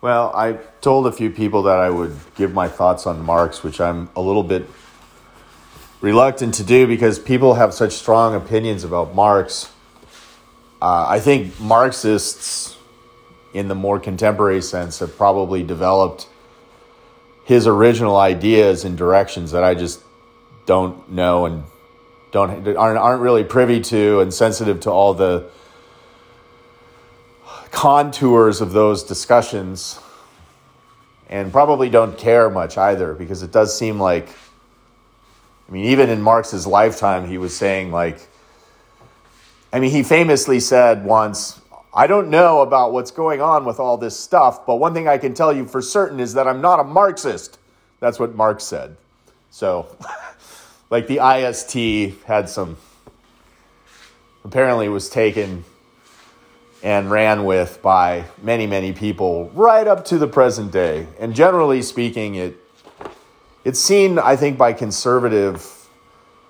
Well, I told a few people that I would give my thoughts on Marx, which I'm a little bit reluctant to do because people have such strong opinions about Marx. Uh, I think Marxists, in the more contemporary sense, have probably developed his original ideas in directions that I just don't know and don't aren't really privy to and sensitive to all the contours of those discussions and probably don't care much either because it does seem like I mean even in Marx's lifetime he was saying like I mean he famously said once I don't know about what's going on with all this stuff but one thing I can tell you for certain is that I'm not a Marxist. That's what Marx said. So like the IST had some apparently was taken and ran with by many, many people right up to the present day. And generally speaking, it it's seen, I think, by conservative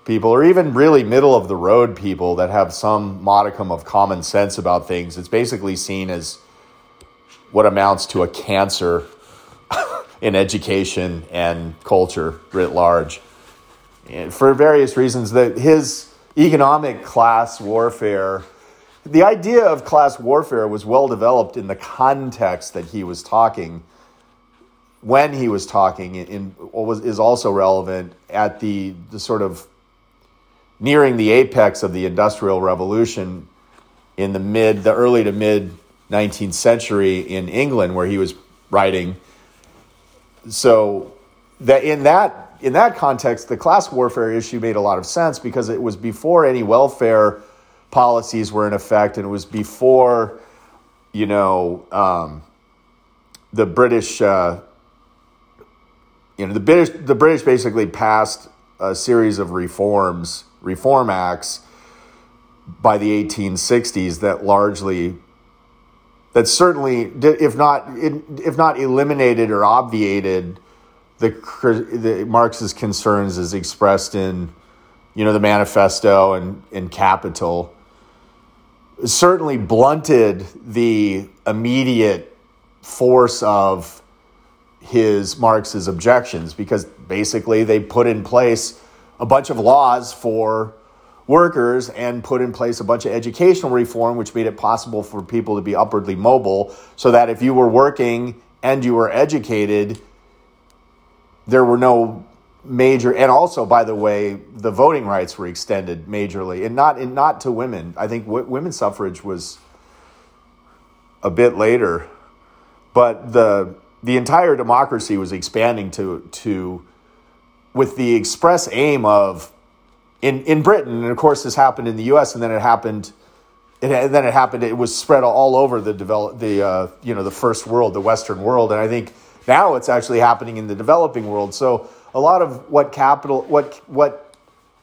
people or even really middle of the road people that have some modicum of common sense about things. It's basically seen as what amounts to a cancer in education and culture writ large. And for various reasons, that his economic class warfare the idea of class warfare was well developed in the context that he was talking when he was talking in was is also relevant at the the sort of nearing the apex of the industrial revolution in the mid the early to mid 19th century in England where he was writing. So that in that in that context the class warfare issue made a lot of sense because it was before any welfare policies were in effect, and it was before, you know, um, the British, uh, you know, the British, the British basically passed a series of reforms, reform acts by the 1860s that largely that certainly if not if not eliminated or obviated the, the Marx's concerns as expressed in you know the manifesto and in capital certainly blunted the immediate force of his Marx's objections because basically they put in place a bunch of laws for workers and put in place a bunch of educational reform which made it possible for people to be upwardly mobile so that if you were working and you were educated there were no major and also by the way the voting rights were extended majorly and not and not to women. I think w- women's suffrage was a bit later but the the entire democracy was expanding to to with the express aim of in in britain and of course this happened in the us and then it happened it, and then it happened it was spread all over the develop the uh, you know the first world the western world and i think now it's actually happening in the developing world. So a lot of what capital, what, what,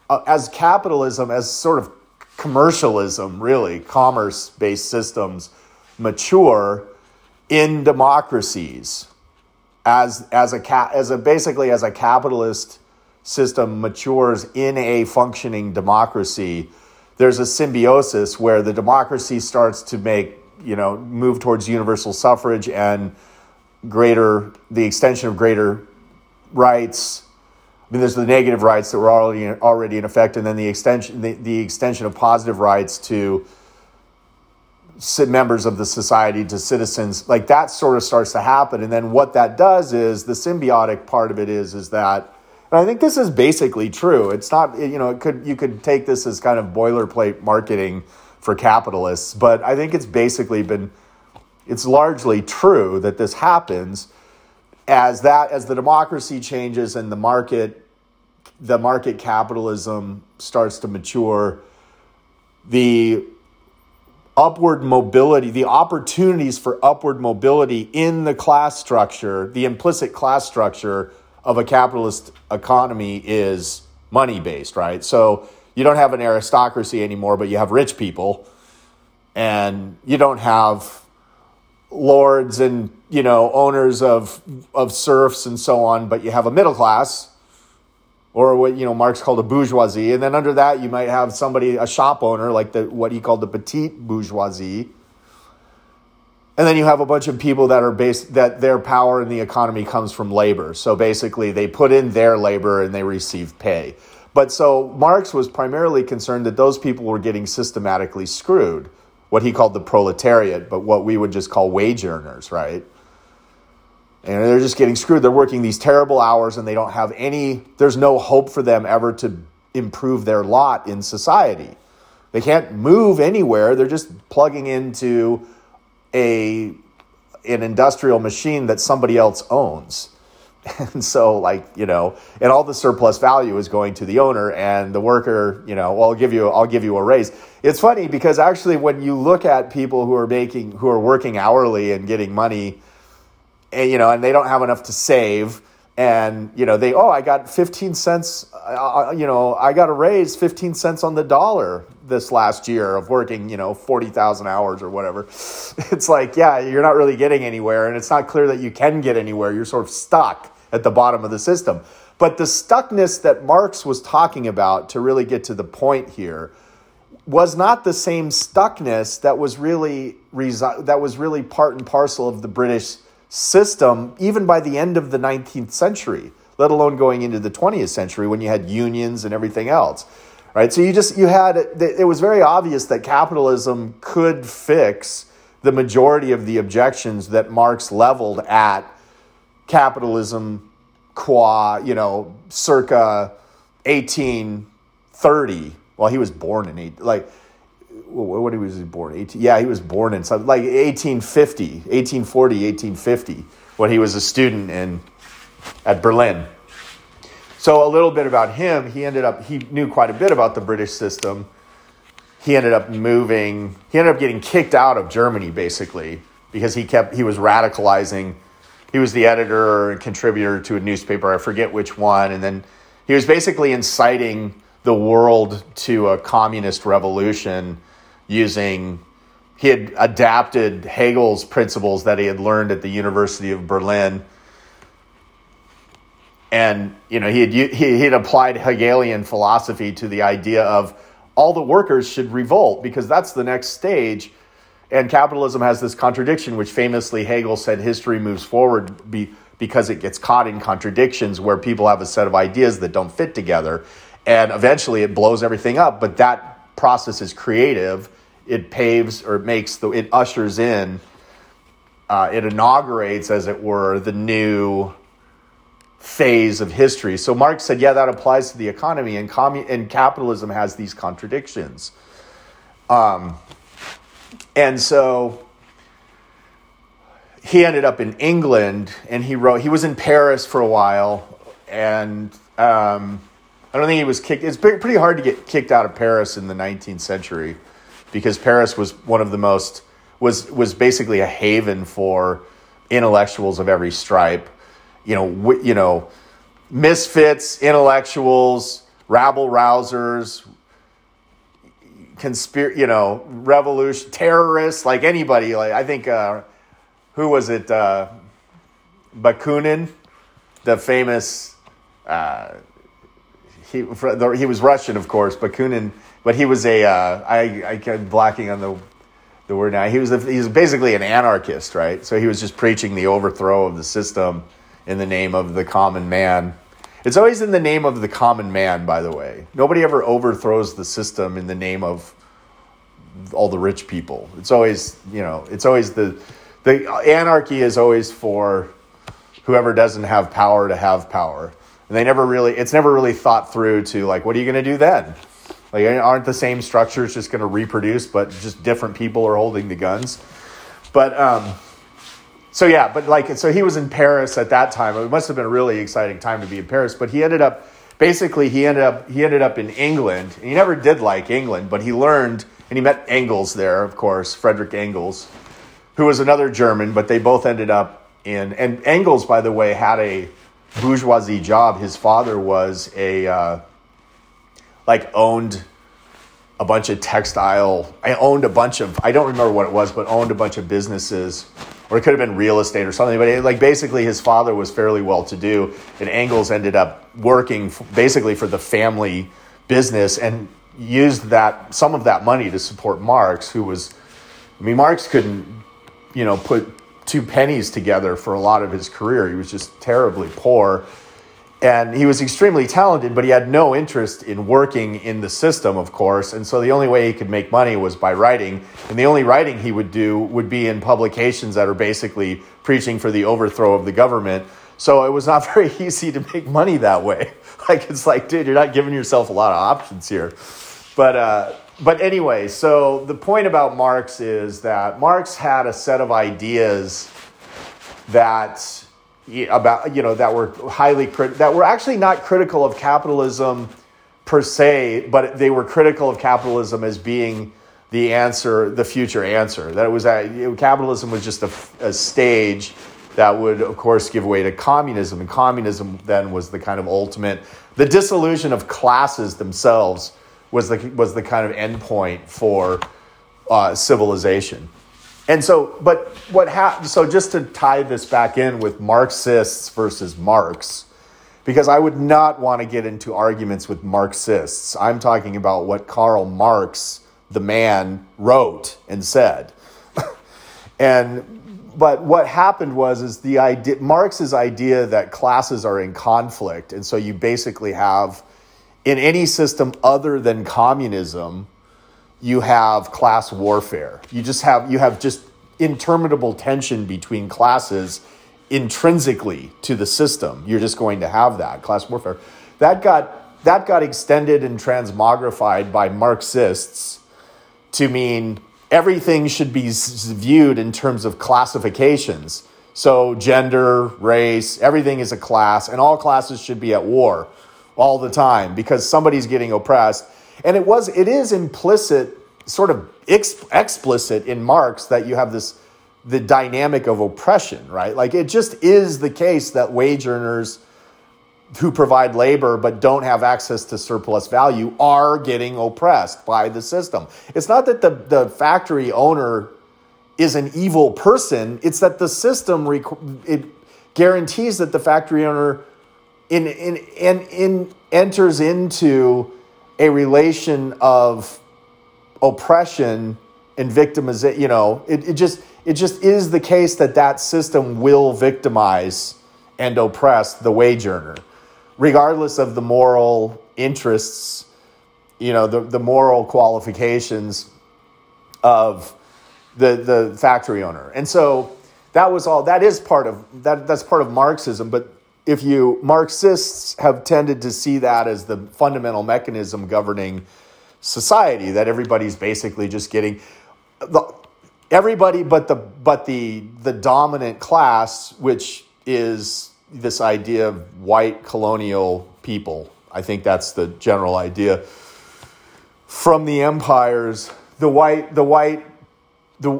uh, as capitalism, as sort of commercialism, really, commerce based systems mature in democracies as, as, a, as a basically as a capitalist system matures in a functioning democracy, there's a symbiosis where the democracy starts to make, you know, move towards universal suffrage and greater, the extension of greater rights. I mean, there's the negative rights that were already already in effect, and then the extension the, the extension of positive rights to members of the society to citizens like that sort of starts to happen and then what that does is the symbiotic part of it is is that and i think this is basically true it's not you know it could you could take this as kind of boilerplate marketing for capitalists but i think it's basically been it's largely true that this happens as that as the democracy changes and the market the market capitalism starts to mature the upward mobility the opportunities for upward mobility in the class structure the implicit class structure of a capitalist economy is money based right? So you don't have an aristocracy anymore but you have rich people and you don't have lords and you know owners of of serfs and so on, but you have a middle class, or what you know Marx called a bourgeoisie, and then under that you might have somebody a shop owner like the what he called the petite bourgeoisie. And then you have a bunch of people that are based that their power in the economy comes from labor. So basically, they put in their labor and they receive pay. But so Marx was primarily concerned that those people were getting systematically screwed, what he called the proletariat, but what we would just call wage earners, right? And they're just getting screwed. They're working these terrible hours and they don't have any, there's no hope for them ever to improve their lot in society. They can't move anywhere. They're just plugging into a an industrial machine that somebody else owns. And so, like, you know, and all the surplus value is going to the owner and the worker, you know, well, I'll give you, I'll give you a raise. It's funny because actually, when you look at people who are making, who are working hourly and getting money, and, you know, and they don't have enough to save, and you know they oh i got 15 cents uh, uh, you know i got a raise 15 cents on the dollar this last year of working you know 40,000 hours or whatever. It's like yeah you're not really getting anywhere and it's not clear that you can get anywhere. You're sort of stuck at the bottom of the system but the stuckness that marx was talking about to really get to the point here was not the same stuckness that was really resi- that was really part and parcel of the british system even by the end of the 19th century, let alone going into the 20th century when you had unions and everything else. Right? So you just you had it was very obvious that capitalism could fix the majority of the objections that Marx leveled at capitalism qua, you know, circa 1830. Well, he was born in eight, like what was he born? 18, yeah, he was born in like 1850, 1840, 1850, when he was a student in at Berlin. So a little bit about him. He ended up he knew quite a bit about the British system. He ended up moving. He ended up getting kicked out of Germany basically because he kept he was radicalizing. He was the editor and contributor to a newspaper. I forget which one, and then he was basically inciting the world to a communist revolution using he had adapted Hegel's principles that he had learned at the University of Berlin. And you know he had he had applied Hegelian philosophy to the idea of all the workers should revolt because that's the next stage. And capitalism has this contradiction, which famously Hegel said history moves forward be, because it gets caught in contradictions where people have a set of ideas that don't fit together. And eventually it blows everything up. But that process is creative it paves or it makes the it ushers in uh, it inaugurates as it were the new phase of history so marx said yeah that applies to the economy and, and capitalism has these contradictions um, and so he ended up in england and he wrote he was in paris for a while and um, i don't think he was kicked it's pretty hard to get kicked out of paris in the 19th century because Paris was one of the most was was basically a haven for intellectuals of every stripe. You know, w- you know, misfits, intellectuals, rabble rousers, conspir you know, revolution terrorists, like anybody. Like I think, uh, who was it? Uh, Bakunin, the famous. Uh, he he was Russian, of course. Bakunin but he was a uh, I I kept blacking on the the word now. He was a, he was basically an anarchist, right? So he was just preaching the overthrow of the system in the name of the common man. It's always in the name of the common man, by the way. Nobody ever overthrows the system in the name of all the rich people. It's always, you know, it's always the the anarchy is always for whoever doesn't have power to have power. And they never really it's never really thought through to like what are you going to do then? Like, aren't the same structures just going to reproduce, but just different people are holding the guns? But, um, so yeah, but like, so he was in Paris at that time. It must have been a really exciting time to be in Paris, but he ended up, basically, he ended up, he ended up in England. He never did like England, but he learned, and he met Engels there, of course, Frederick Engels, who was another German, but they both ended up in, and Engels, by the way, had a bourgeoisie job. His father was a, uh, like owned a bunch of textile. I owned a bunch of, I don't remember what it was, but owned a bunch of businesses, or it could have been real estate or something. But it, like basically, his father was fairly well to do, and Engels ended up working basically for the family business and used that some of that money to support Marx, who was, I mean, Marx couldn't you know, put two pennies together for a lot of his career. He was just terribly poor. And he was extremely talented, but he had no interest in working in the system, of course. And so the only way he could make money was by writing. And the only writing he would do would be in publications that are basically preaching for the overthrow of the government. So it was not very easy to make money that way. Like, it's like, dude, you're not giving yourself a lot of options here. But, uh, but anyway, so the point about Marx is that Marx had a set of ideas that about you know that were highly crit- that were actually not critical of capitalism per se, but they were critical of capitalism as being the answer, the future answer. That it was a, capitalism was just a, a stage that would, of course, give way to communism, and communism then was the kind of ultimate, the dissolution of classes themselves was the was the kind of endpoint for uh, civilization. And so, but what happened? So, just to tie this back in with Marxists versus Marx, because I would not want to get into arguments with Marxists. I'm talking about what Karl Marx, the man, wrote and said. and but what happened was is the idea Marx's idea that classes are in conflict, and so you basically have in any system other than communism you have class warfare. You just have you have just interminable tension between classes intrinsically to the system. You're just going to have that class warfare. That got that got extended and transmogrified by Marxists to mean everything should be viewed in terms of classifications. So gender, race, everything is a class, and all classes should be at war all the time because somebody's getting oppressed and it was it is implicit, sort of ex- explicit in Marx that you have this the dynamic of oppression, right? Like it just is the case that wage earners who provide labor but don't have access to surplus value are getting oppressed by the system. It's not that the, the factory owner is an evil person, it's that the system it guarantees that the factory owner in, in, in, in enters into a relation of oppression and victimization. You know, it, it just it just is the case that that system will victimize and oppress the wage earner, regardless of the moral interests, you know, the, the moral qualifications of the, the factory owner. And so that was all that is part of that that's part of Marxism, but if you Marxists have tended to see that as the fundamental mechanism governing society, that everybody's basically just getting the, everybody but the but the the dominant class, which is this idea of white colonial people. I think that's the general idea. From the empires, the white the white the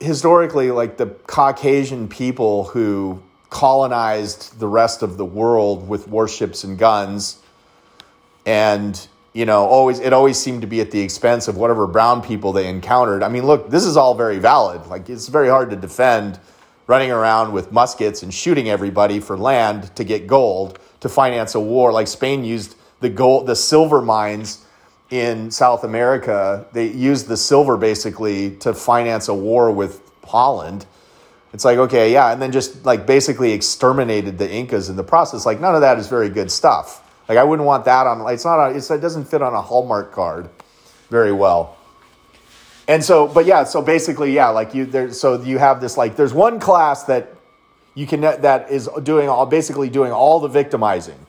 historically like the Caucasian people who colonized the rest of the world with warships and guns. And you know always it always seemed to be at the expense of whatever brown people they encountered. I mean look this is all very valid. Like it's very hard to defend running around with muskets and shooting everybody for land to get gold to finance a war. Like spain used the gold the silver mines in south america. They used the silver basically to finance a war with holland it's like, okay, yeah, and then just like basically exterminated the Incas in the process. Like, none of that is very good stuff. Like, I wouldn't want that on, it's not, a, it's, it doesn't fit on a Hallmark card very well. And so, but yeah, so basically, yeah, like you, there, so you have this, like, there's one class that you can, that is doing all, basically doing all the victimizing.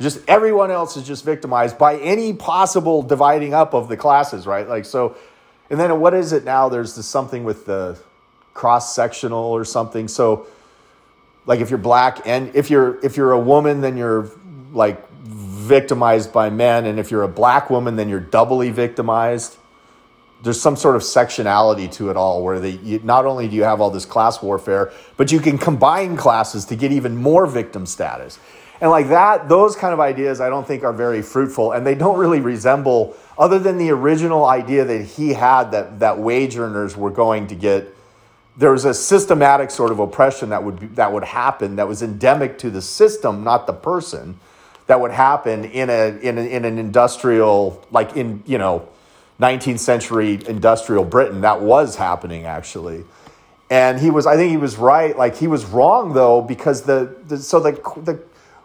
Just everyone else is just victimized by any possible dividing up of the classes, right? Like, so, and then what is it now? There's this something with the, cross sectional or something. So, like if you're black and if you're if you're a woman, then you're like victimized by men, and if you're a black woman, then you're doubly victimized. There's some sort of sectionality to it all, where they you, not only do you have all this class warfare, but you can combine classes to get even more victim status. And like that, those kind of ideas I don't think are very fruitful, and they don't really resemble, other than the original idea that he had that that wage earners were going to get there was a systematic sort of oppression that would be, that would happen that was endemic to the system, not the person, that would happen in a in, a, in an industrial like in you know 19th century industrial Britain that was happening actually, and he was I think he was right. Like he was wrong though because the, the so the the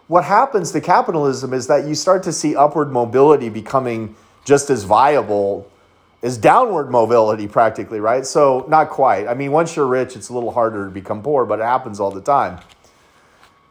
what happens to capitalism is that you start to see upward mobility becoming just as viable as downward mobility practically, right? So not quite. I mean, once you're rich, it's a little harder to become poor, but it happens all the time.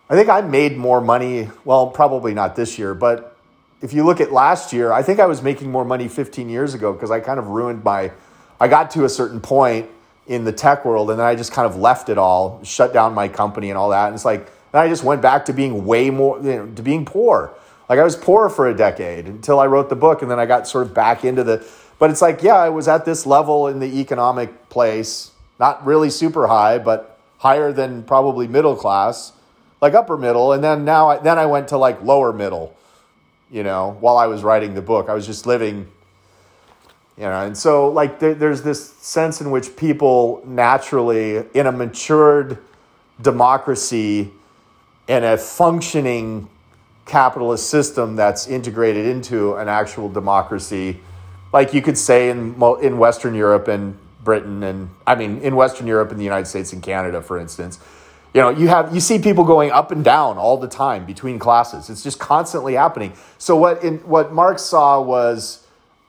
I think I made more money, well, probably not this year, but if you look at last year, I think I was making more money 15 years ago because I kind of ruined my I got to a certain point in the tech world and then I just kind of left it all, shut down my company and all that. And it's like, then I just went back to being way more, you know, to being poor. Like I was poor for a decade until I wrote the book and then I got sort of back into the, but it's like, yeah, I was at this level in the economic place, not really super high, but higher than probably middle class, like upper middle. And then now, I, then I went to like lower middle, you know, while I was writing the book. I was just living you know and so like there, there's this sense in which people naturally in a matured democracy and a functioning capitalist system that's integrated into an actual democracy like you could say in in western europe and britain and i mean in western europe and the united states and canada for instance you know you have you see people going up and down all the time between classes it's just constantly happening so what in what marx saw was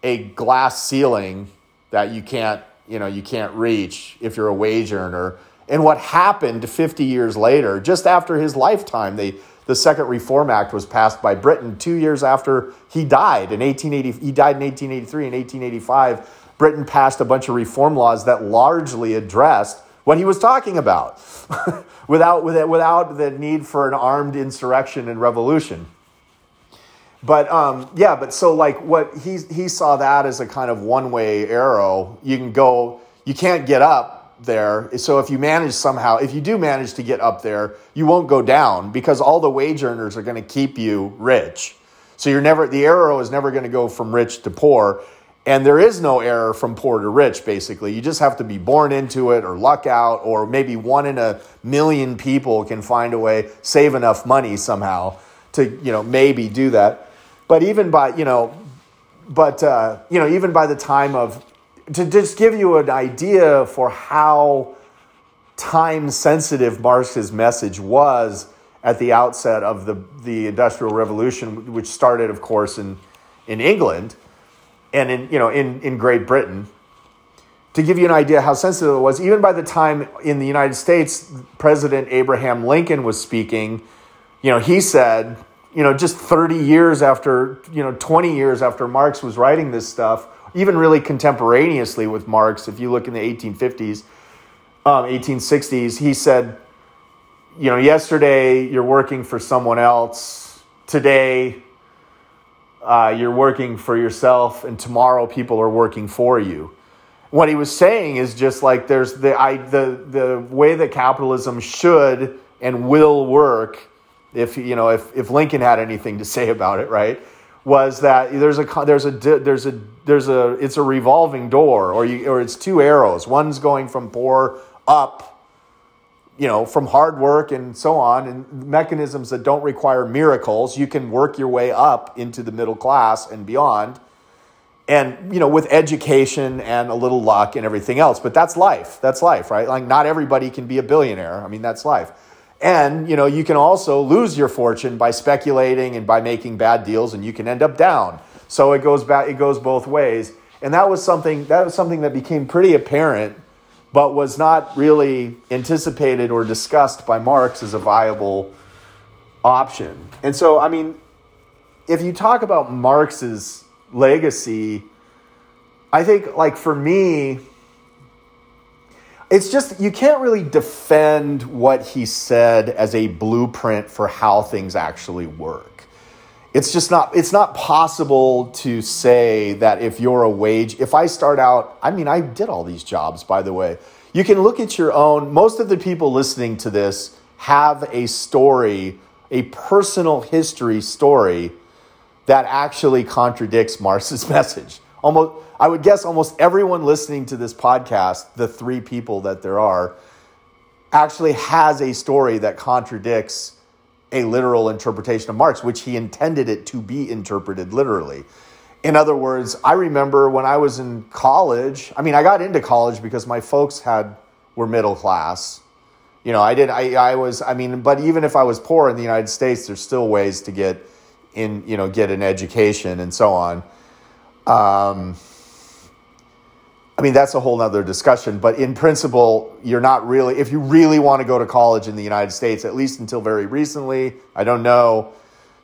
a glass ceiling that you can't, you know, you can't reach if you're a wage earner. And what happened 50 years later, just after his lifetime, they, the Second Reform Act was passed by Britain two years after he died in 1880. He died in 1883. In 1885, Britain passed a bunch of reform laws that largely addressed what he was talking about without, without the need for an armed insurrection and revolution. But um, yeah, but so like what he he saw that as a kind of one way arrow. You can go, you can't get up there. So if you manage somehow, if you do manage to get up there, you won't go down because all the wage earners are going to keep you rich. So you're never the arrow is never going to go from rich to poor. And there is no error from poor to rich, basically. You just have to be born into it or luck out, or maybe one in a million people can find a way, save enough money somehow to, you know, maybe do that. But even by, you know, but, uh, you know, even by the time of, to just give you an idea for how time sensitive Marx's message was at the outset of the, the Industrial Revolution, which started, of course, in, in England and in, you know, in, in Great Britain. To give you an idea how sensitive it was, even by the time in the United States, President Abraham Lincoln was speaking, you know, he said, you know, just 30 years after, you know, 20 years after Marx was writing this stuff, even really contemporaneously with Marx, if you look in the 1850s, um, 1860s, he said, you know, yesterday you're working for someone else. Today uh, you're working for yourself, and tomorrow people are working for you. What he was saying is just like there's the I, the the way that capitalism should and will work if you know if, if Lincoln had anything to say about it, right, was that there's a there's a there's a there's a it's a revolving door, or you or it's two arrows. One's going from poor up, you know, from hard work and so on, and mechanisms that don't require miracles. You can work your way up into the middle class and beyond. And you know, with education and a little luck and everything else, but that's life. That's life, right? Like, not everybody can be a billionaire. I mean, that's life. And you know, you can also lose your fortune by speculating and by making bad deals, and you can end up down. So it goes back. It goes both ways. And that was something that was something that became pretty apparent, but was not really anticipated or discussed by Marx as a viable option. And so, I mean, if you talk about Marx's legacy, I think, like for me, it's just you can't really defend what he said as a blueprint for how things actually work. It's just not it's not possible to say that if you're a wage if I start out I mean I did all these jobs by the way. You can look at your own most of the people listening to this have a story, a personal history story that actually contradicts Marx's message. Almost I would guess almost everyone listening to this podcast, the three people that there are, actually has a story that contradicts a literal interpretation of Marx, which he intended it to be interpreted literally. In other words, I remember when I was in college, I mean, I got into college because my folks had were middle class. You know, I did. I I was. I mean, but even if I was poor in the United States, there's still ways to get in. You know, get an education and so on. Um, I mean, that's a whole nother discussion, but in principle, you're not really, if you really want to go to college in the United States, at least until very recently, I don't know.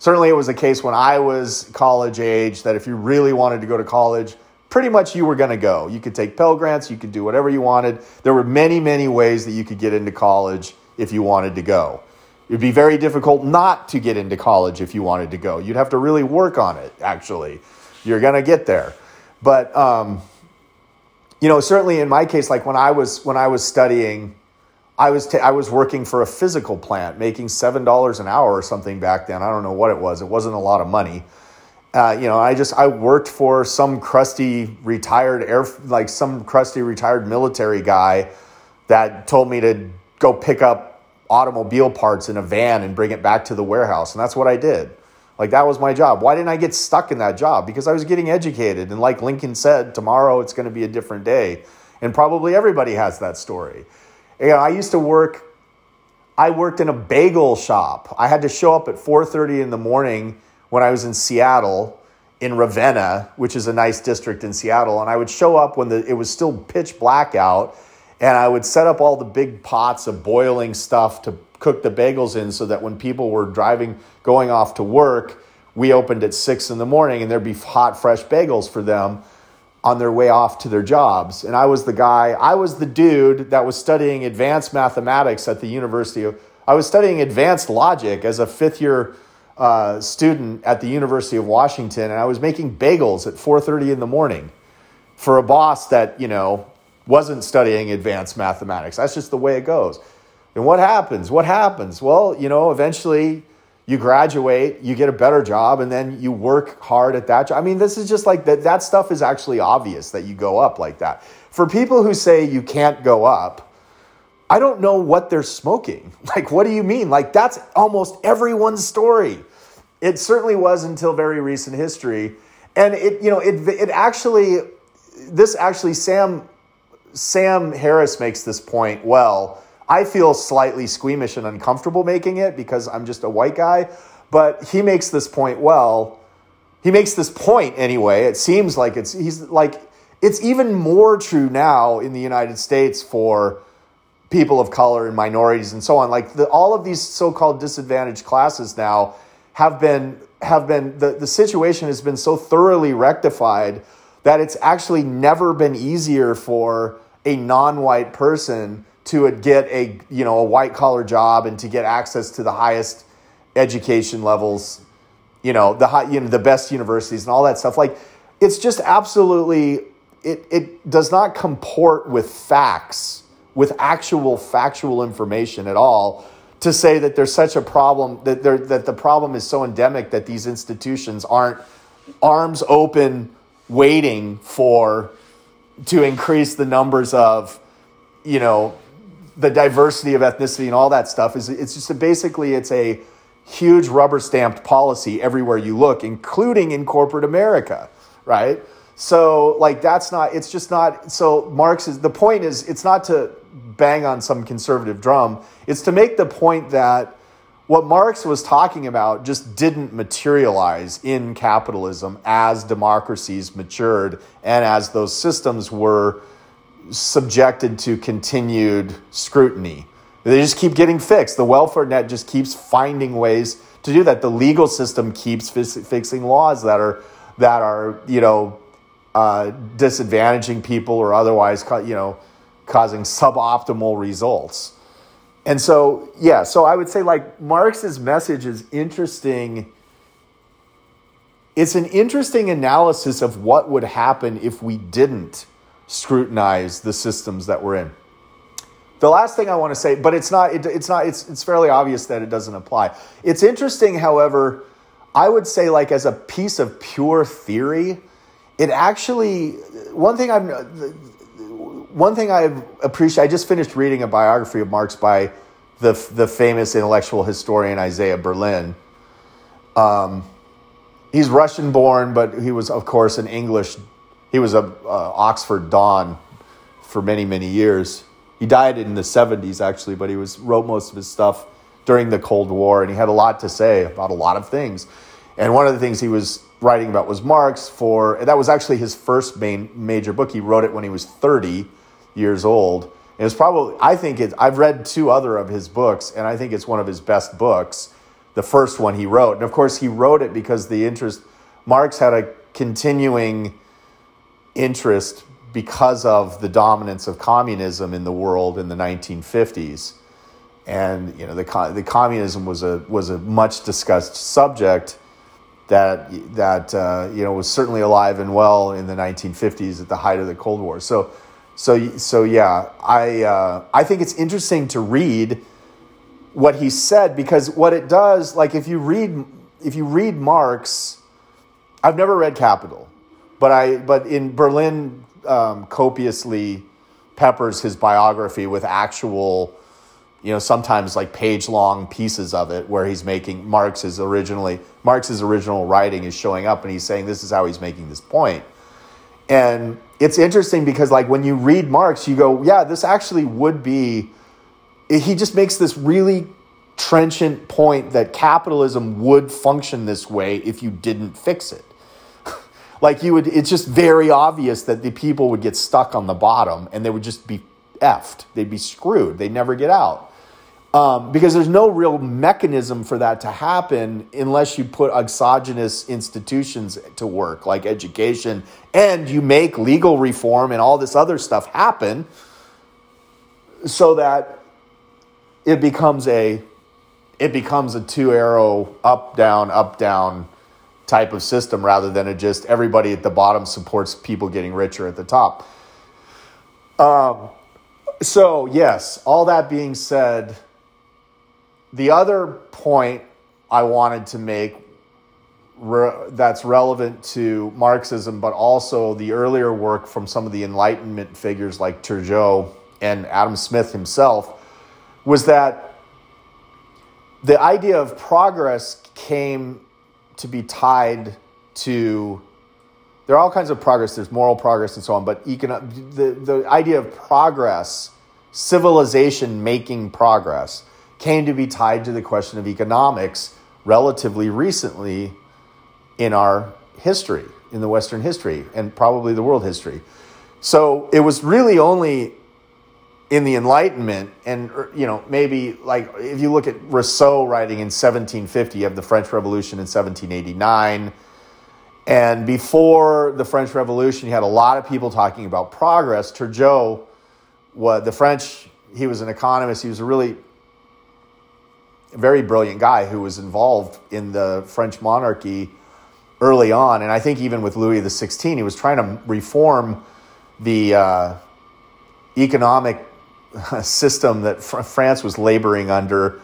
Certainly, it was the case when I was college age that if you really wanted to go to college, pretty much you were going to go. You could take Pell Grants, you could do whatever you wanted. There were many, many ways that you could get into college if you wanted to go. It'd be very difficult not to get into college if you wanted to go. You'd have to really work on it, actually. You're going to get there. But, um, you know, certainly in my case, like when I was when I was studying, I was I was working for a physical plant, making seven dollars an hour or something back then. I don't know what it was. It wasn't a lot of money. Uh, you know, I just I worked for some crusty retired air like some crusty retired military guy that told me to go pick up automobile parts in a van and bring it back to the warehouse, and that's what I did. Like that was my job. Why didn't I get stuck in that job? Because I was getting educated. And like Lincoln said, tomorrow it's going to be a different day. And probably everybody has that story. You I used to work I worked in a bagel shop. I had to show up at 4:30 in the morning when I was in Seattle in Ravenna, which is a nice district in Seattle, and I would show up when the, it was still pitch black out and I would set up all the big pots of boiling stuff to cook the bagels in so that when people were driving, going off to work, we opened at six in the morning and there'd be hot, fresh bagels for them on their way off to their jobs. And I was the guy, I was the dude that was studying advanced mathematics at the University of, I was studying advanced logic as a fifth year uh, student at the University of Washington, and I was making bagels at 4:30 in the morning for a boss that you know wasn't studying advanced mathematics. That's just the way it goes. And what happens? What happens? Well, you know, eventually you graduate, you get a better job, and then you work hard at that job. I mean, this is just like that, that stuff is actually obvious that you go up like that. For people who say you can't go up, I don't know what they're smoking. Like, what do you mean? Like, that's almost everyone's story. It certainly was until very recent history. And it, you know, it, it actually, this actually, Sam, Sam Harris makes this point well I feel slightly squeamish and uncomfortable making it because I'm just a white guy. But he makes this point well. He makes this point anyway. It seems like it's he's like it's even more true now in the United States for people of color and minorities and so on. Like the, all of these so-called disadvantaged classes now have been have been the, the situation has been so thoroughly rectified that it's actually never been easier for a non-white person to get a you know a white collar job and to get access to the highest education levels, you know the high, you know the best universities and all that stuff. Like it's just absolutely it it does not comport with facts with actual factual information at all to say that there's such a problem that there that the problem is so endemic that these institutions aren't arms open waiting for to increase the numbers of you know the diversity of ethnicity and all that stuff is it's just a, basically it's a huge rubber stamped policy everywhere you look including in corporate america right? So like that's not it's just not so marx is the point is it's not to bang on some conservative drum. It's to make the point that what marx was talking about just didn't materialize in capitalism as democracies matured and as those systems were subjected to continued scrutiny. They just keep getting fixed. The welfare net just keeps finding ways to do that. The legal system keeps fixing laws that are that are you know uh, disadvantaging people or otherwise you know causing suboptimal results. And so yeah, so I would say like Marx's message is interesting. It's an interesting analysis of what would happen if we didn't scrutinize the systems that we're in. The last thing I want to say, but it's not, it, it's not, it's, it's fairly obvious that it doesn't apply. It's interesting, however, I would say, like, as a piece of pure theory, it actually, one thing I've, one thing I've appreciated, I just finished reading a biography of Marx by the, the famous intellectual historian Isaiah Berlin. Um, he's Russian born, but he was, of course, an English he was a uh, Oxford Don for many many years. He died in the 70s, actually, but he was wrote most of his stuff during the Cold War, and he had a lot to say about a lot of things. And one of the things he was writing about was Marx. For that was actually his first main major book. He wrote it when he was 30 years old. And it's probably I think it. I've read two other of his books, and I think it's one of his best books. The first one he wrote, and of course he wrote it because the interest Marx had a continuing interest because of the dominance of communism in the world in the 1950s and you know the the communism was a was a much discussed subject that that uh, you know was certainly alive and well in the 1950s at the height of the Cold War. So so so yeah, I uh, I think it's interesting to read what he said because what it does, like if you read if you read Marx, I've never read Capital, but I but in Berlin um, copiously peppers his biography with actual you know, sometimes like page long pieces of it where he's making Marx's originally Marx's original writing is showing up and he's saying this is how he's making this point. And it's interesting because like when you read Marx, you go, yeah, this actually would be he just makes this really trenchant point that capitalism would function this way if you didn't fix it. Like you would it's just very obvious that the people would get stuck on the bottom and they would just be effed. They'd be screwed. They'd never get out. Um, because there's no real mechanism for that to happen unless you put exogenous institutions to work, like education, and you make legal reform and all this other stuff happen so that it becomes a it becomes a two arrow up down up down type of system rather than a just everybody at the bottom supports people getting richer at the top. Um, so yes, all that being said the other point I wanted to make re- that's relevant to Marxism, but also the earlier work from some of the Enlightenment figures like Turgot and Adam Smith himself, was that the idea of progress came to be tied to there are all kinds of progress there's moral progress and so on but economic, the, the idea of progress civilization making progress came to be tied to the question of economics relatively recently in our history, in the Western history, and probably the world history. So it was really only in the Enlightenment, and you know, maybe like if you look at Rousseau writing in 1750, you have the French Revolution in 1789. And before the French Revolution, you had a lot of people talking about progress. Turgot, was the French, he was an economist. He was a really very brilliant guy who was involved in the French monarchy early on. And I think even with Louis XVI, he was trying to reform the uh, economic system that fr- France was laboring under,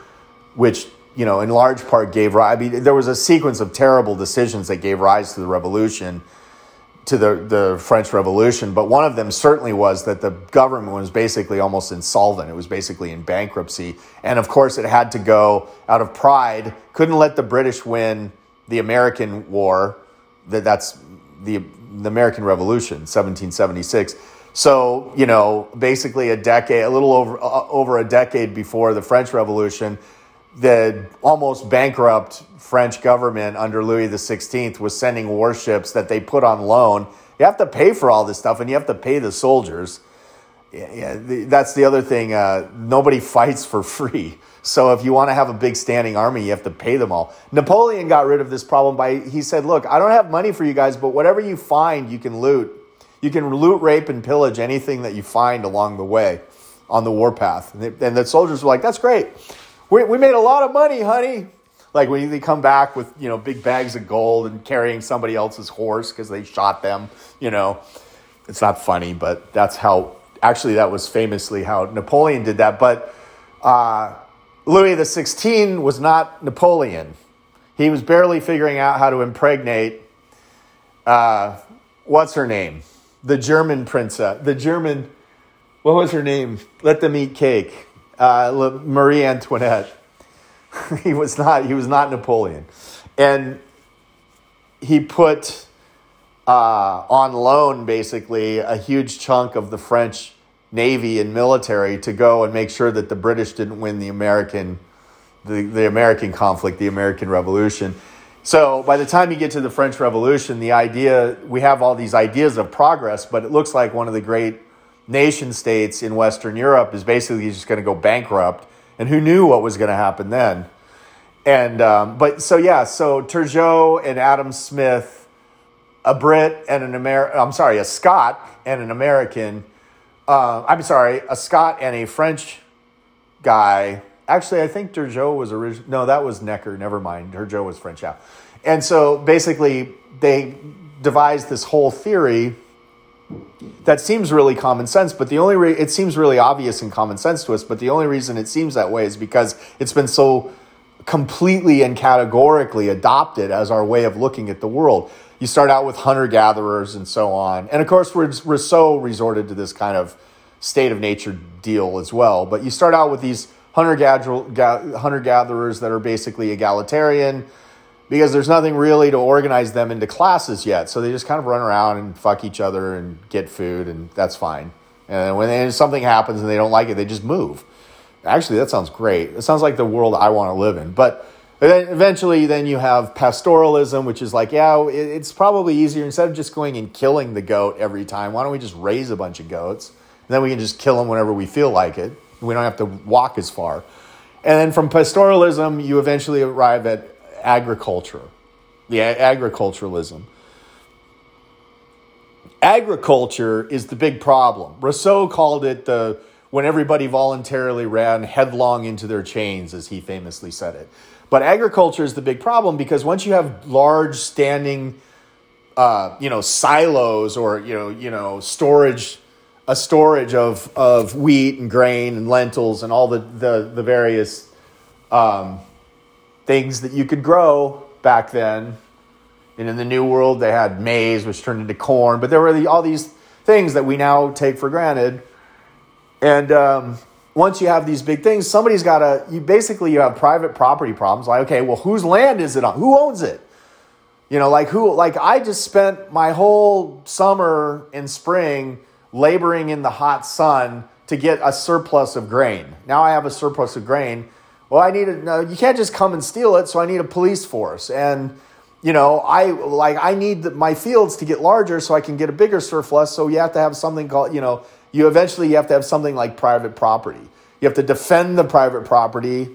which, you know, in large part gave rise. I mean, there was a sequence of terrible decisions that gave rise to the revolution to the, the French Revolution, but one of them certainly was that the government was basically almost insolvent. It was basically in bankruptcy. And of course, it had to go out of pride, couldn't let the British win the American War. That, that's the, the American Revolution, 1776. So, you know, basically a decade, a little over, uh, over a decade before the French Revolution, the almost bankrupt French government under Louis XVI was sending warships that they put on loan. You have to pay for all this stuff, and you have to pay the soldiers. Yeah, that's the other thing. Uh, nobody fights for free. So if you want to have a big standing army, you have to pay them all. Napoleon got rid of this problem by he said, "Look, I don't have money for you guys, but whatever you find, you can loot. You can loot, rape, and pillage anything that you find along the way on the warpath." And the soldiers were like, "That's great. We, we made a lot of money, honey. Like when they come back with you know big bags of gold and carrying somebody else's horse because they shot them you know. It's not funny but that's how actually that was famously how napoleon did that. But uh, louis xvi was not napoleon. He was barely figuring out how to impregnate uh, what's her name the german princess the german what was her name? Let them eat cake. Uh, marie antoinette. He was not he was not Napoleon, and he put uh, on loan basically a huge chunk of the French navy and military to go and make sure that the British didn't win the American the, the American conflict, the American Revolution. So by the time you get to the French Revolution, the idea we have all these ideas of progress, but it looks like one of the great nation states in Western Europe is basically just going to go bankrupt. And who knew what was going to happen then? And um, but so yeah, so Turgot and Adam Smith, a Brit and an Amer I'm sorry, a Scot and an American. Uh, I'm sorry, a Scot and a French guy. Actually, I think Turgot was original. No, that was Necker. Never mind. Turgot was French. Yeah. And so basically, they devised this whole theory that seems really common sense, but the only re- it seems really obvious and common sense to us. But the only reason it seems that way is because it's been so completely and categorically adopted as our way of looking at the world. You start out with hunter gatherers and so on, and of course Rousseau resorted to this kind of state of nature deal as well. But you start out with these hunter gatherers that are basically egalitarian because there's nothing really to organize them into classes yet. So they just kind of run around and fuck each other and get food, and that's fine. And when something happens and they don't like it, they just move. Actually, that sounds great. It sounds like the world I want to live in. But then eventually, then you have pastoralism, which is like, yeah, it's probably easier instead of just going and killing the goat every time. Why don't we just raise a bunch of goats? And then we can just kill them whenever we feel like it. We don't have to walk as far. And then from pastoralism, you eventually arrive at agriculture, the agriculturalism. Agriculture is the big problem. Rousseau called it the when everybody voluntarily ran headlong into their chains, as he famously said it. But agriculture is the big problem because once you have large standing, uh, you know, silos or you know, you know, storage, a storage of of wheat and grain and lentils and all the the, the various um, things that you could grow back then. And in the New World, they had maize, which turned into corn, but there were the, all these things that we now take for granted. And um, once you have these big things, somebody's got to, you basically, you have private property problems. Like, okay, well, whose land is it on? Who owns it? You know, like who, like I just spent my whole summer and spring laboring in the hot sun to get a surplus of grain. Now I have a surplus of grain well, I need a, no, you can't just come and steal it, so I need a police force. And, you know, I like I need my fields to get larger so I can get a bigger surplus. So you have to have something called, you know, you eventually you have to have something like private property. You have to defend the private property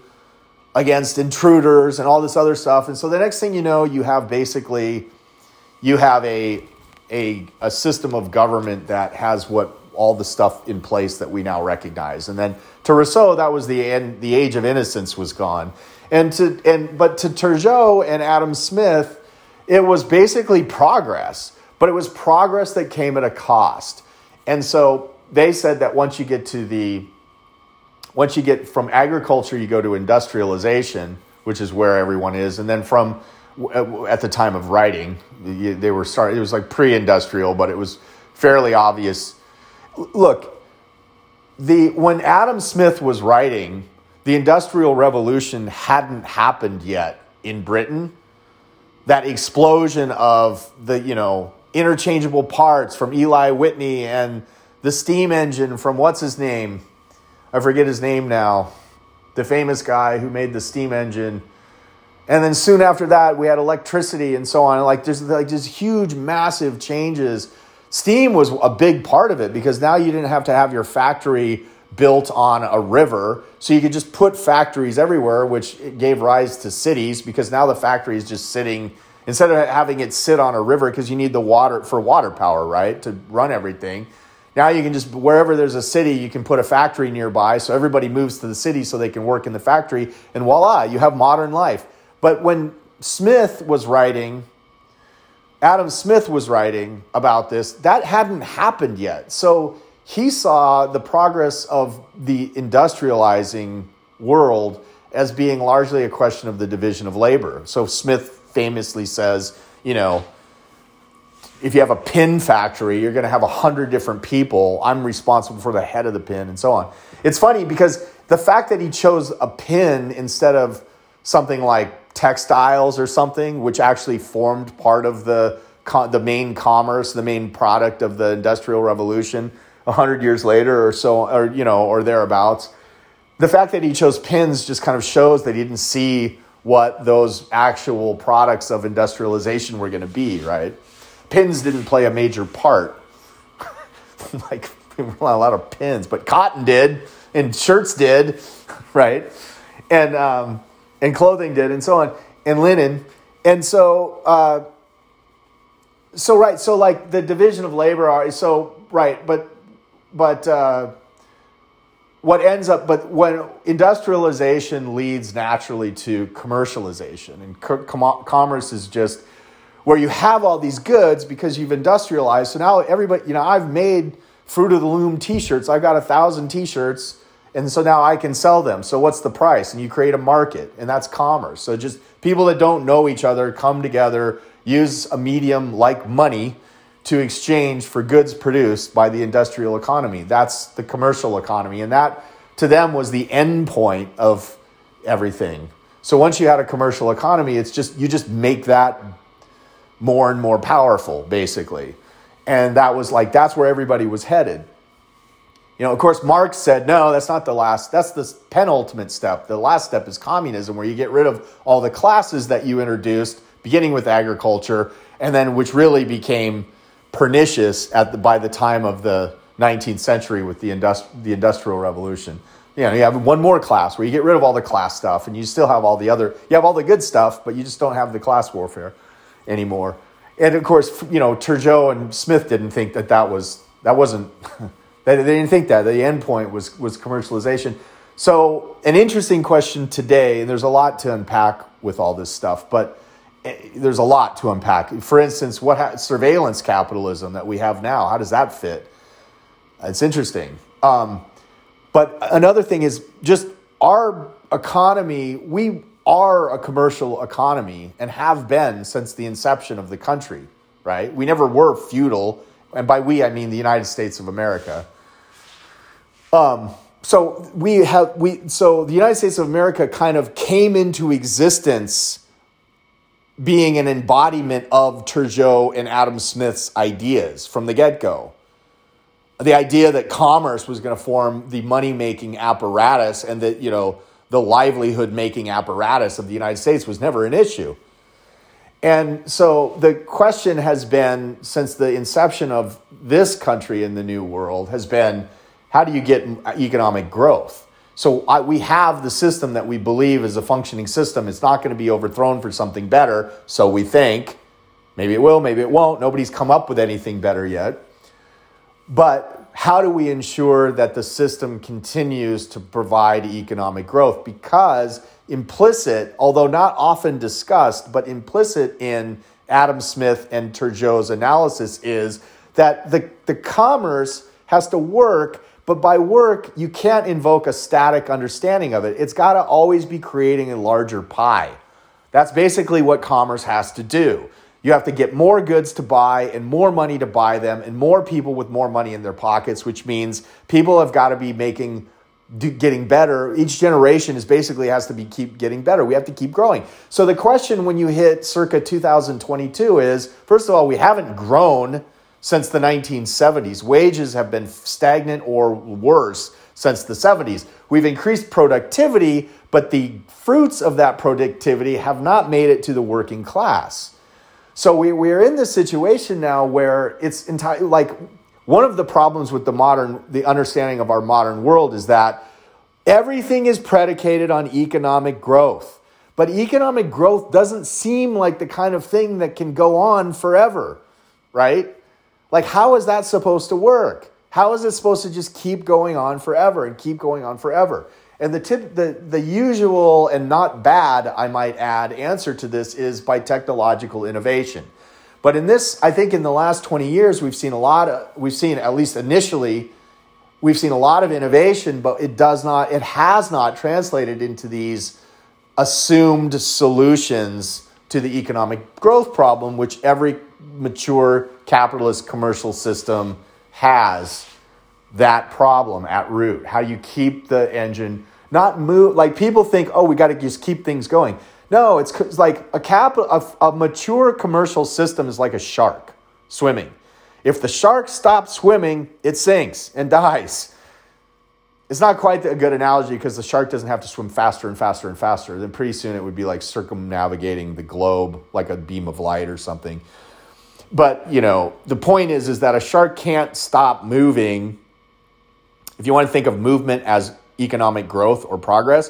against intruders and all this other stuff. And so the next thing you know, you have basically you have a a, a system of government that has what all the stuff in place that we now recognize. And then to Rousseau, that was the end, the age of innocence was gone. And to and but to Turgot and Adam Smith, it was basically progress, but it was progress that came at a cost. And so they said that once you get to the once you get from agriculture, you go to industrialization, which is where everyone is, and then from at the time of writing, they were starting. It was like pre-industrial, but it was fairly obvious. Look, the when Adam Smith was writing, the Industrial Revolution hadn't happened yet in Britain. That explosion of the you know interchangeable parts from Eli Whitney and the steam engine from what's his name? I forget his name now. The famous guy who made the steam engine. And then soon after that, we had electricity and so on. Like there's like just huge, massive changes Steam was a big part of it because now you didn't have to have your factory built on a river. So you could just put factories everywhere, which gave rise to cities because now the factory is just sitting, instead of having it sit on a river because you need the water for water power, right, to run everything. Now you can just, wherever there's a city, you can put a factory nearby. So everybody moves to the city so they can work in the factory. And voila, you have modern life. But when Smith was writing, Adam Smith was writing about this, that hadn't happened yet. So he saw the progress of the industrializing world as being largely a question of the division of labor. So Smith famously says, you know, if you have a pin factory, you're going to have a hundred different people. I'm responsible for the head of the pin and so on. It's funny because the fact that he chose a pin instead of something like textiles or something, which actually formed part of the the main commerce, the main product of the Industrial Revolution, 100 years later or so, or, you know, or thereabouts. The fact that he chose pins just kind of shows that he didn't see what those actual products of industrialization were going to be, right? Pins didn't play a major part. like, a lot of pins, but cotton did, and shirts did, right? And, um, and clothing did, and so on, and linen. And so, uh, so right, so like the division of labor are so right, but but uh, what ends up, but when industrialization leads naturally to commercialization, and com- commerce is just where you have all these goods because you've industrialized. So now everybody, you know, I've made Fruit of the Loom T-shirts. I've got a thousand T-shirts, and so now I can sell them. So what's the price? And you create a market, and that's commerce. So just people that don't know each other come together, use a medium like money to exchange for goods produced by the industrial economy. That's the commercial economy. And that, to them, was the end point of everything. So once you had a commercial economy, it's just, you just make that more and more powerful, basically. And that was like, that's where everybody was headed. You know, of course, Marx said, no, that's not the last, that's the penultimate step. The last step is communism, where you get rid of all the classes that you introduced, beginning with agriculture, and then which really became pernicious at the, by the time of the 19th century with the, industri- the Industrial Revolution. You know, you have one more class where you get rid of all the class stuff and you still have all the other, you have all the good stuff, but you just don't have the class warfare anymore. And of course, you know, Turgot and Smith didn't think that that was, that wasn't, they, they didn't think that. The end point was, was commercialization. So, an interesting question today, and there's a lot to unpack with all this stuff, but there's a lot to unpack. For instance, what ha- surveillance capitalism that we have now? How does that fit? It's interesting. Um, but another thing is just our economy. We are a commercial economy and have been since the inception of the country. Right? We never were feudal, and by we I mean the United States of America. Um, so we have we so the United States of America kind of came into existence being an embodiment of Turgot and Adam Smith's ideas from the get go. The idea that commerce was going to form the money making apparatus and that, you know, the livelihood making apparatus of the United States was never an issue. And so the question has been since the inception of this country in the New World has been how do you get economic growth? So I, we have the system that we believe is a functioning system. It's not going to be overthrown for something better. So we think maybe it will, maybe it won't. Nobody's come up with anything better yet. But how do we ensure that the system continues to provide economic growth? Because implicit, although not often discussed, but implicit in Adam Smith and Turgot's analysis is that the, the commerce has to work but by work, you can't invoke a static understanding of it. It's got to always be creating a larger pie. That's basically what commerce has to do. You have to get more goods to buy and more money to buy them and more people with more money in their pockets, which means people have got to be making getting better. Each generation is basically has to be keep getting better. We have to keep growing. So the question when you hit circa 2022 is first of all, we haven't grown since the 1970s. Wages have been stagnant or worse since the 70s. We've increased productivity, but the fruits of that productivity have not made it to the working class. So we, we're in this situation now where it's entirely like one of the problems with the modern, the understanding of our modern world is that everything is predicated on economic growth. But economic growth doesn't seem like the kind of thing that can go on forever, right? Like, how is that supposed to work? How is it supposed to just keep going on forever and keep going on forever? And the tip, the, the usual and not bad, I might add, answer to this is by technological innovation. But in this, I think in the last 20 years, we've seen a lot of, we've seen, at least initially, we've seen a lot of innovation, but it does not, it has not translated into these assumed solutions to the economic growth problem, which every mature capitalist commercial system has that problem at root. How you keep the engine not move like people think, oh, we got to just keep things going. No, it's, it's like a capital a, a mature commercial system is like a shark swimming. If the shark stops swimming, it sinks and dies. It's not quite a good analogy because the shark doesn't have to swim faster and faster and faster. Then pretty soon it would be like circumnavigating the globe like a beam of light or something. But, you know, the point is is that a shark can't stop moving. If you want to think of movement as economic growth or progress,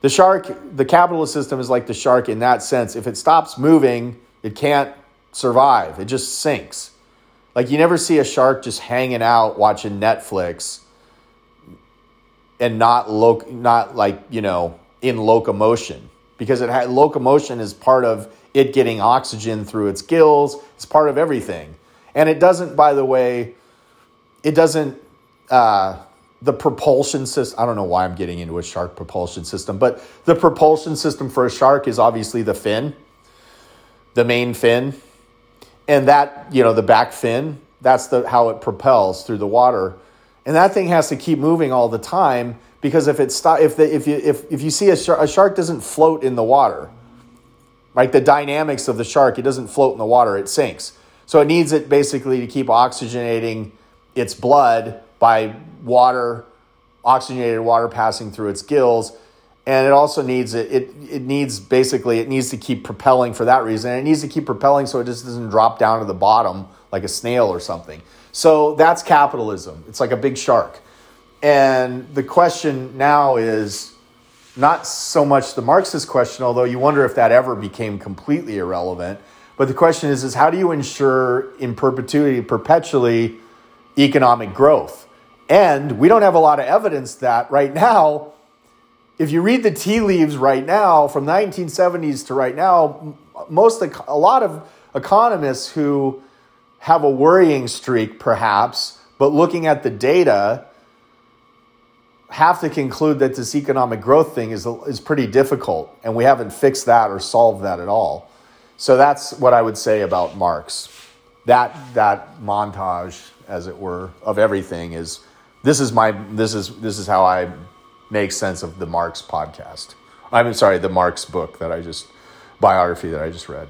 the shark, the capitalist system is like the shark in that sense. If it stops moving, it can't survive. It just sinks. Like you never see a shark just hanging out watching Netflix and not loc not like you know in locomotion because it had locomotion is part of it getting oxygen through its gills it's part of everything and it doesn't by the way it doesn't uh, the propulsion system i don't know why i'm getting into a shark propulsion system but the propulsion system for a shark is obviously the fin the main fin and that you know the back fin that's the how it propels through the water and that thing has to keep moving all the time because if it stop, if the, if you if, if you see a shark, a shark doesn't float in the water, right? The dynamics of the shark, it doesn't float in the water; it sinks. So it needs it basically to keep oxygenating its blood by water, oxygenated water passing through its gills, and it also needs it. It it needs basically it needs to keep propelling for that reason. And it needs to keep propelling so it just doesn't drop down to the bottom like a snail or something. So that's capitalism. It's like a big shark. And the question now is not so much the Marxist question, although you wonder if that ever became completely irrelevant. But the question is, is how do you ensure in perpetuity, perpetually economic growth? And we don't have a lot of evidence that right now, if you read the tea leaves right now, from the 1970s to right now, most a lot of economists who have a worrying streak, perhaps, but looking at the data, have to conclude that this economic growth thing is, is pretty difficult, and we haven't fixed that or solved that at all. So that's what I would say about Marx. That that montage, as it were, of everything is this is my this is this is how I make sense of the Marx podcast. I'm sorry, the Marx book that I just biography that I just read.